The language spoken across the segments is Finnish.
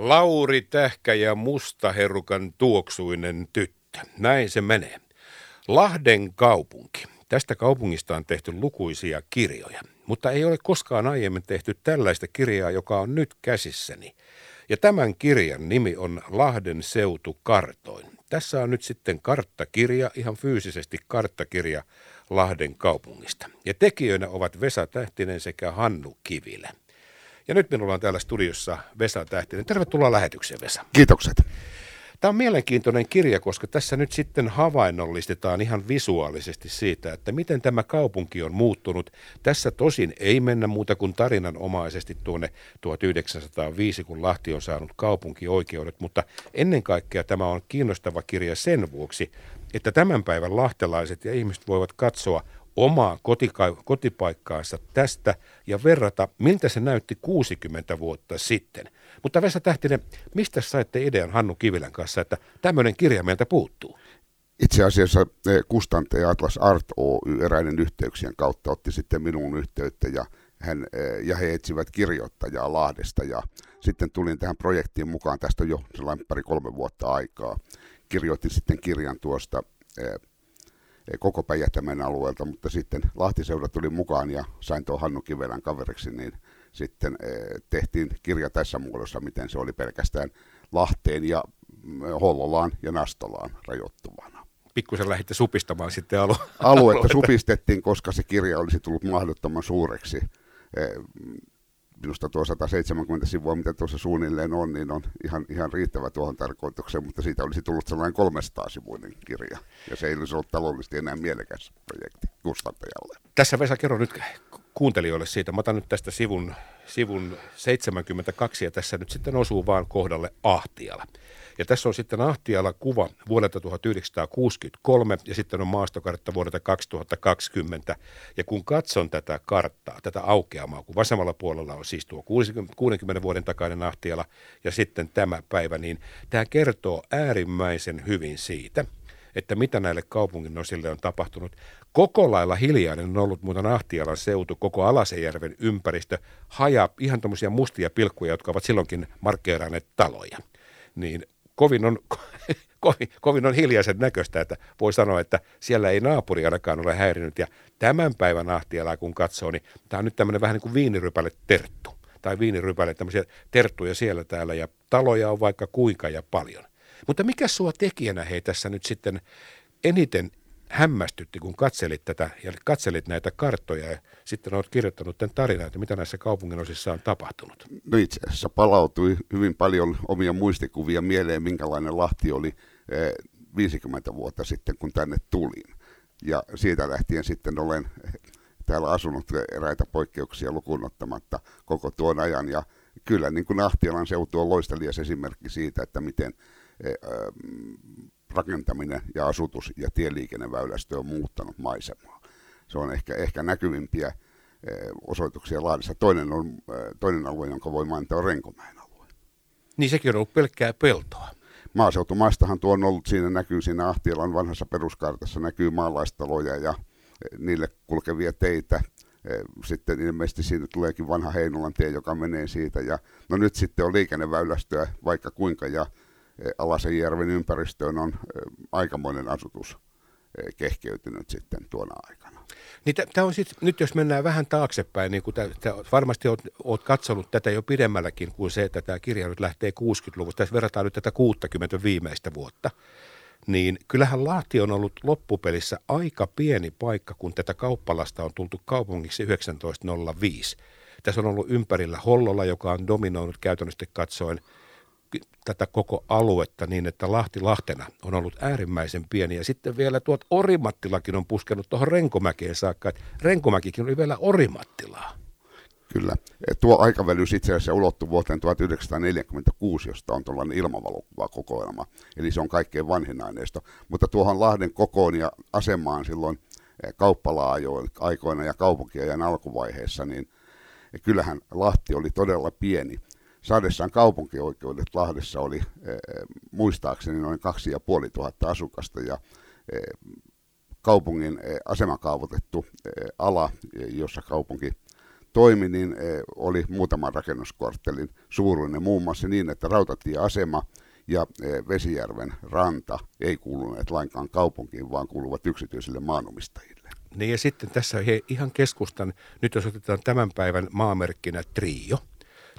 Lauri Tähkä ja mustaherukan tuoksuinen tyttö. Näin se menee. Lahden kaupunki. Tästä kaupungista on tehty lukuisia kirjoja, mutta ei ole koskaan aiemmin tehty tällaista kirjaa, joka on nyt käsissäni. Ja tämän kirjan nimi on Lahden seutu kartoin. Tässä on nyt sitten karttakirja, ihan fyysisesti karttakirja Lahden kaupungista. Ja tekijöinä ovat Vesa Tähtinen sekä Hannu Kivilä. Ja nyt minulla on täällä studiossa Vesa Tähtinen. Tervetuloa lähetykseen, Vesa. Kiitokset. Tämä on mielenkiintoinen kirja, koska tässä nyt sitten havainnollistetaan ihan visuaalisesti siitä, että miten tämä kaupunki on muuttunut. Tässä tosin ei mennä muuta kuin tarinanomaisesti tuonne 1905, kun Lahti on saanut kaupunkioikeudet, mutta ennen kaikkea tämä on kiinnostava kirja sen vuoksi, että tämän päivän lahtelaiset ja ihmiset voivat katsoa omaa kotika- kotipaikkaansa tästä ja verrata, miltä se näytti 60 vuotta sitten. Mutta Vesa Tähtinen, mistä saitte idean Hannu Kivilän kanssa, että tämmöinen kirja meiltä puuttuu? Itse asiassa eh, Kustante ja Atlas Art Oy eräiden yhteyksien kautta otti sitten minuun yhteyttä ja, hän, eh, ja he etsivät kirjoittajaa Lahdesta ja sitten tulin tähän projektiin mukaan, tästä on jo sellainen pari-kolme vuotta aikaa. Kirjoitin sitten kirjan tuosta eh, koko päijät alueelta, mutta sitten Lahtiseura tuli mukaan ja sain tuon Hannu Kivelän kaveriksi, niin sitten tehtiin kirja tässä muodossa, miten se oli pelkästään Lahteen ja mm, Hollolaan ja Nastolaan rajoittuvana. Pikkusen lähditte supistamaan sitten alu- aluetta. supistettiin, koska se kirja olisi tullut mahdottoman suureksi minusta tuo 170 sivua, mitä tuossa suunnilleen on, niin on ihan, ihan riittävä tuohon tarkoitukseen, mutta siitä olisi tullut sellainen 300-sivuinen kirja, ja se ei olisi ollut taloudellisesti enää mielekäs projekti kustantajalle. Tässä Vesa, kerro nyt kuuntelijoille siitä. Mä otan nyt tästä sivun, sivun 72, ja tässä nyt sitten osuu vaan kohdalle Ahtiala. Ja tässä on sitten Ahtiala kuva vuodelta 1963 ja sitten on maastokartta vuodelta 2020. Ja kun katson tätä karttaa, tätä aukeamaa, kun vasemmalla puolella on siis tuo 60, 60 vuoden takainen Ahtiala ja sitten tämä päivä, niin tämä kertoo äärimmäisen hyvin siitä, että mitä näille kaupungin osille on tapahtunut. Koko lailla hiljainen on ollut muuten Ahtialan seutu, koko Alasejärven ympäristö, haja ihan tämmöisiä mustia pilkkuja, jotka ovat silloinkin markkeeranneet taloja. Niin kovin on, kovin, kovin on hiljaisen näköistä, että voi sanoa, että siellä ei naapuri ainakaan ole häirinyt. Ja tämän päivän ahtialaa kun katsoo, niin tämä on nyt tämmöinen vähän niin kuin viinirypäle terttu. Tai viinirypäle, tämmöisiä terttuja siellä täällä ja taloja on vaikka kuinka ja paljon. Mutta mikä sua tekijänä hei tässä nyt sitten eniten hämmästytti, kun katselit tätä ja katselit näitä karttoja ja sitten olet kirjoittanut tämän tarinan, että mitä näissä kaupunginosissa on tapahtunut. No itse asiassa palautui hyvin paljon omia muistikuvia mieleen, minkälainen Lahti oli 50 eh, vuotta sitten, kun tänne tulin. Ja siitä lähtien sitten olen täällä asunut eräitä poikkeuksia lukuun ottamatta koko tuon ajan. Ja kyllä niin kuin Ahtialan seutu on loistelias esimerkki siitä, että miten eh, rakentaminen ja asutus ja tieliikenneväylästö on muuttanut maisemaa. Se on ehkä, ehkä näkyvimpiä eh, osoituksia laadissa. Toinen, on, eh, toinen alue, jonka voi mainita, on Renkomäen alue. Niin sekin on ollut pelkkää peltoa. Maaseutumaistahan tuo on ollut, siinä näkyy siinä Ahtielan vanhassa peruskartassa, näkyy maalaistaloja ja eh, niille kulkevia teitä. Sitten ilmeisesti siitä tuleekin vanha Heinolan tie, joka menee siitä. Ja, no nyt sitten on liikenneväylästöä vaikka kuinka ja Alasenjärven ympäristöön on aikamoinen asutus kehkeytynyt sitten tuona aikana. Niin tämä on sit, nyt jos mennään vähän taaksepäin, niin kun tää, varmasti olet, olet katsonut tätä jo pidemmälläkin kuin se, että tämä kirja nyt lähtee 60-luvusta. Tässä verrataan nyt tätä 60 viimeistä vuotta. Niin kyllähän Lahti on ollut loppupelissä aika pieni paikka, kun tätä kauppalasta on tultu kaupungiksi 1905. Tässä on ollut ympärillä Hollola, joka on dominoinut käytännössä katsoen – tätä koko aluetta niin, että Lahti Lahtena on ollut äärimmäisen pieni. Ja sitten vielä tuot Orimattilakin on puskenut tuohon Renkomäkeen saakka. Että Renkomäkikin oli vielä Orimattilaa. Kyllä. Tuo aikaväly itse asiassa ulottuu vuoteen 1946, josta on tuollainen ilmavalokuva kokoelma. Eli se on kaikkein vanhin aineisto. Mutta tuohon Lahden kokoon ja asemaan silloin eh, kauppala-aikoina ja kaupunkiajan alkuvaiheessa, niin kyllähän Lahti oli todella pieni saadessaan kaupunkioikeudet Lahdessa oli e, muistaakseni noin kaksi ja puoli tuhatta asukasta ja e, kaupungin asemakaavoitettu ala, jossa kaupunki toimi, niin oli muutaman rakennuskorttelin suuruinen, muun muassa niin, että rautatieasema ja Vesijärven ranta ei kuuluneet lainkaan kaupunkiin, vaan kuuluvat yksityisille maanomistajille. Niin ja sitten tässä ihan keskustan, nyt jos otetaan tämän päivän maamerkkinä Trio.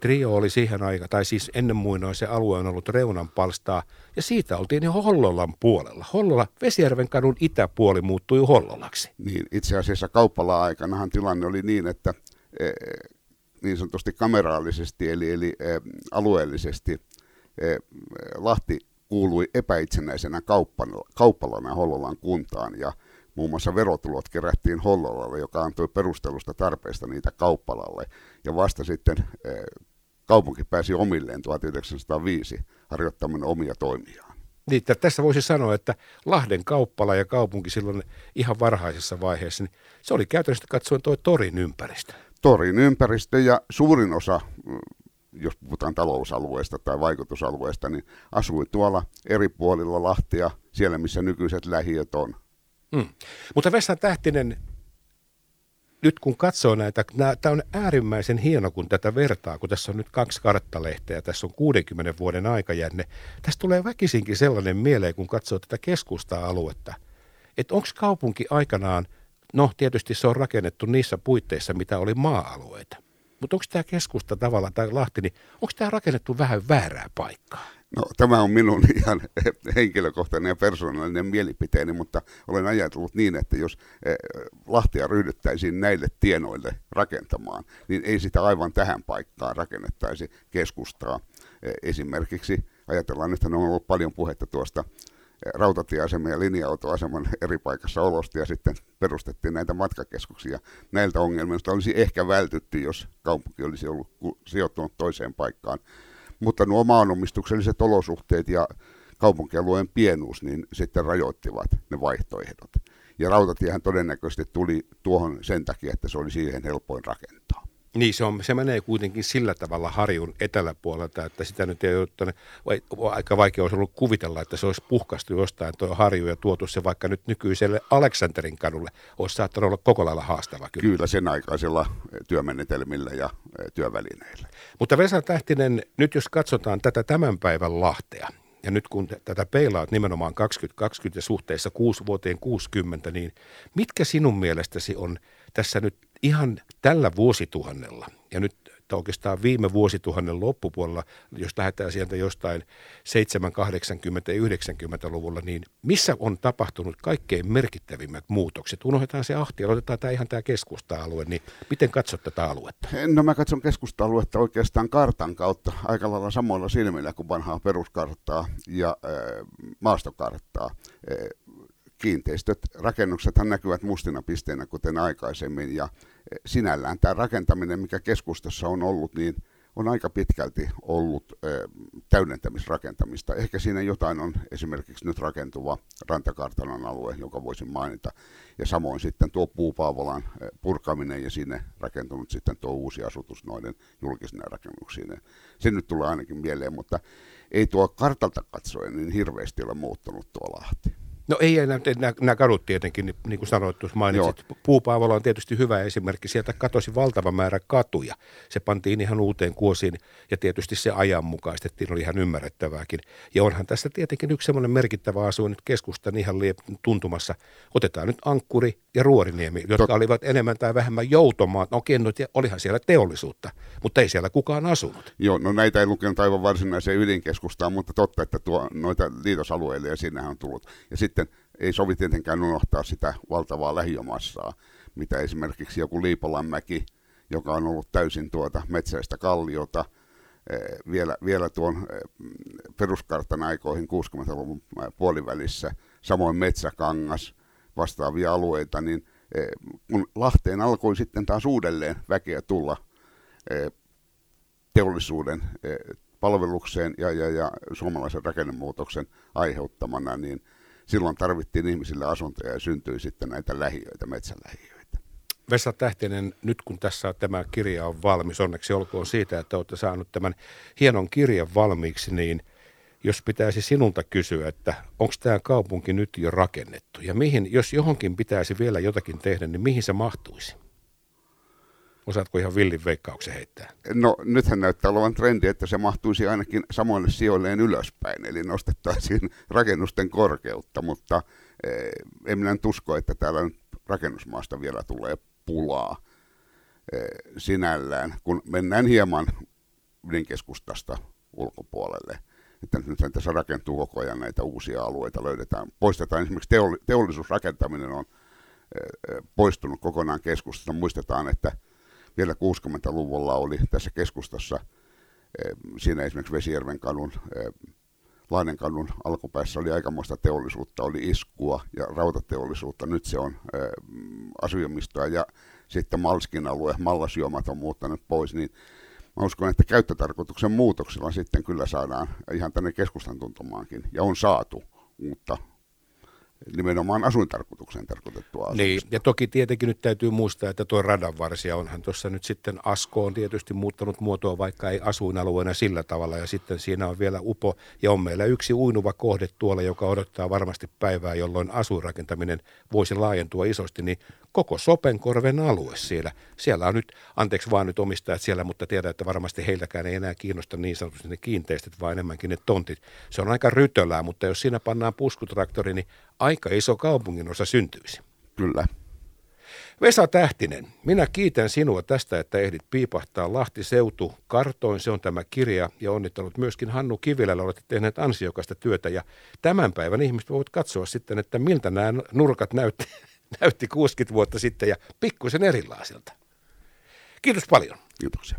Trio oli siihen aikaan, tai siis ennen muinoin se alue on ollut reunan palstaa, ja siitä oltiin jo Hollolan puolella. Hollola, Vesijärven kadun itäpuoli muuttui Hollolaksi. Niin, itse asiassa kauppala-aikanahan tilanne oli niin, että e, niin sanotusti kameraalisesti, eli, eli e, alueellisesti e, Lahti kuului epäitsenäisenä kauppalana Hollolan kuntaan, ja Muun muassa verotulot kerättiin Hollolalle, joka antoi perustelusta tarpeesta niitä kauppalalle. Ja vasta sitten eh, kaupunki pääsi omilleen 1905 harjoittamaan omia toimiaan. Niin, tässä voisi sanoa, että Lahden kauppala ja kaupunki silloin ihan varhaisessa vaiheessa, niin se oli käytännössä katsoen tuo torin ympäristö. Torin ympäristö ja suurin osa, mm, jos puhutaan talousalueesta tai vaikutusalueesta, niin asui tuolla eri puolilla Lahtia, siellä missä nykyiset lähiöt on. Mm. Mutta Vessa Tähtinen, nyt kun katsoo näitä, tämä on äärimmäisen hieno, kun tätä vertaa, kun tässä on nyt kaksi karttalehteä tässä on 60 vuoden aikajänne. Tässä tulee väkisinkin sellainen mieleen, kun katsoo tätä keskusta-aluetta, että onko kaupunki aikanaan, no tietysti se on rakennettu niissä puitteissa, mitä oli maa-alueita. Mutta onko tämä keskusta tavallaan, tai Lahti, niin onko tämä rakennettu vähän väärää paikkaa? No, tämä on minun ihan henkilökohtainen ja persoonallinen mielipiteeni, mutta olen ajatellut niin, että jos eh, Lahtia ryhdyttäisiin näille tienoille rakentamaan, niin ei sitä aivan tähän paikkaan rakennettaisi keskustaa. Eh, esimerkiksi ajatellaan, että on ollut paljon puhetta tuosta eh, rautatieaseman ja linja-autoaseman eri paikassa olosta ja sitten perustettiin näitä matkakeskuksia. Näiltä ongelmista olisi ehkä vältytty, jos kaupunki olisi ollut sijoittunut toiseen paikkaan mutta nuo maanomistukselliset olosuhteet ja kaupunkialueen pienuus niin sitten rajoittivat ne vaihtoehdot. Ja rautatiehän todennäköisesti tuli tuohon sen takia, että se oli siihen helpoin rakentaa. Niin, se, on, se menee kuitenkin sillä tavalla harjun eteläpuolelta, että sitä nyt ei ole vai, aika vaikea olisi ollut kuvitella, että se olisi puhkastu jostain tuo harju ja tuotu se vaikka nyt nykyiselle Aleksanterin kadulle. Olisi saattanut olla koko lailla haastava. Kyllä, kyllä sen aikaisilla työmenetelmillä ja työvälineillä. Mutta Vesa Tähtinen, nyt jos katsotaan tätä tämän päivän Lahtea, ja nyt kun tätä peilaat nimenomaan 2020 suhteessa 6 vuoteen 60, niin mitkä sinun mielestäsi on tässä nyt ihan tällä vuosituhannella, ja nyt oikeastaan viime vuosituhannen loppupuolella, jos lähdetään sieltä jostain 7, 80 ja 90-luvulla, niin missä on tapahtunut kaikkein merkittävimmät muutokset? Unohdetaan se ahti otetaan tämä ihan tämä keskusta-alue, niin miten katsot tätä aluetta? No mä katson keskusta-aluetta oikeastaan kartan kautta aika lailla samoilla silmillä kuin vanhaa peruskarttaa ja äh, maastokarttaa. Äh, kiinteistöt, rakennuksethan näkyvät mustina pisteinä kuten aikaisemmin ja e, sinällään tämä rakentaminen, mikä keskustassa on ollut, niin on aika pitkälti ollut e, täydentämisrakentamista. Ehkä siinä jotain on esimerkiksi nyt rakentuva Rantakartanon alue, joka voisin mainita. Ja samoin sitten tuo Puupaavolan e, purkaminen ja sinne rakentunut sitten tuo uusi asutus noiden julkisina rakennuksina. Se nyt tulee ainakin mieleen, mutta ei tuo kartalta katsoen niin hirveästi ole muuttunut tuo Lahti. No ei nämä, nämä, nämä kadut tietenkin, niin, niin kuin sanoit, tuossa mainitsit. Joo. Puupaavola on tietysti hyvä esimerkki. Sieltä katosi valtava määrä katuja. Se pantiin ihan uuteen kuosiin ja tietysti se ajanmukaistettiin, oli ihan ymmärrettävääkin. Ja onhan tässä tietenkin yksi semmoinen merkittävä asu nyt keskustan ihan liep- tuntumassa. Otetaan nyt Ankkuri ja Ruoriniemi, jotka Tot... olivat enemmän tai vähemmän joutomaat. No kennut ja olihan siellä teollisuutta, mutta ei siellä kukaan asunut. Joo, no näitä ei lukenut aivan varsinaiseen ydinkeskustaan, mutta totta, että tuo, noita liitosalueille ja sinnehän on tullut. Ja sitten sitten ei sovi tietenkään unohtaa sitä valtavaa lähiomassaa, mitä esimerkiksi joku Liipolanmäki, joka on ollut täysin tuota metsäistä kalliota, eh, vielä, vielä tuon eh, peruskartan aikoihin 60-luvun eh, puolivälissä, samoin Metsäkangas, vastaavia alueita, niin kun Lahteen alkoi sitten taas uudelleen väkeä tulla teollisuuden palvelukseen ja, ja, ja suomalaisen rakennemuutoksen aiheuttamana, niin silloin tarvittiin ihmisille asuntoja ja syntyi sitten näitä lähiöitä, metsälähiöitä. Vesa Tähtinen, nyt kun tässä tämä kirja on valmis, onneksi olkoon siitä, että olette saanut tämän hienon kirjan valmiiksi, niin jos pitäisi sinulta kysyä, että onko tämä kaupunki nyt jo rakennettu ja mihin, jos johonkin pitäisi vielä jotakin tehdä, niin mihin se mahtuisi? Osaatko ihan villin veikkauksen heittää? No nythän näyttää olevan trendi, että se mahtuisi ainakin samoille sijoilleen ylöspäin, eli nostettaisiin rakennusten korkeutta, mutta eh, en minä nyt usko, että täällä nyt rakennusmaasta vielä tulee pulaa eh, sinällään, kun mennään hieman ydinkeskustasta ulkopuolelle. Että nyt tässä rakentuu koko ajan näitä uusia alueita, löydetään, poistetaan esimerkiksi teollisuusrakentaminen on eh, poistunut kokonaan keskustasta. Muistetaan, että vielä 60-luvulla oli tässä keskustassa, eh, siinä esimerkiksi Vesijärven kadun, Lainenkadun alkupäässä oli aikamoista teollisuutta, oli iskua ja rautateollisuutta. Nyt se on asuimistoa ja sitten Malskin alue, mallasjuomat on muuttanut pois, niin mä uskon, että käyttötarkoituksen muutoksella sitten kyllä saadaan ihan tänne keskustan tuntumaankin, ja on saatu uutta nimenomaan asuintarkoitukseen tarkoitettua asumista. Niin, ja toki tietenkin nyt täytyy muistaa, että tuo radanvarsia onhan tuossa nyt sitten Asko on tietysti muuttanut muotoa, vaikka ei asuinalueena sillä tavalla, ja sitten siinä on vielä upo, ja on meillä yksi uinuva kohde tuolla, joka odottaa varmasti päivää, jolloin asuinrakentaminen voisi laajentua isosti, niin koko Sopenkorven alue siellä. Siellä on nyt, anteeksi vaan nyt omistajat siellä, mutta tiedän, että varmasti heiltäkään ei enää kiinnosta niin sanotusti ne kiinteistöt, vaan enemmänkin ne tontit. Se on aika rytölää, mutta jos siinä pannaan puskutraktori, niin aika iso kaupungin osa syntyisi. Kyllä. Vesa Tähtinen, minä kiitän sinua tästä, että ehdit piipahtaa Lahti Seutu kartoin. Se on tämä kirja ja onnittelut myöskin Hannu Kivilällä. Olette tehneet ansiokasta työtä ja tämän päivän ihmiset voivat katsoa sitten, että miltä nämä nurkat näytti, näytti 60 vuotta sitten ja pikkusen erilaisilta. Kiitos paljon. Kiitoksia.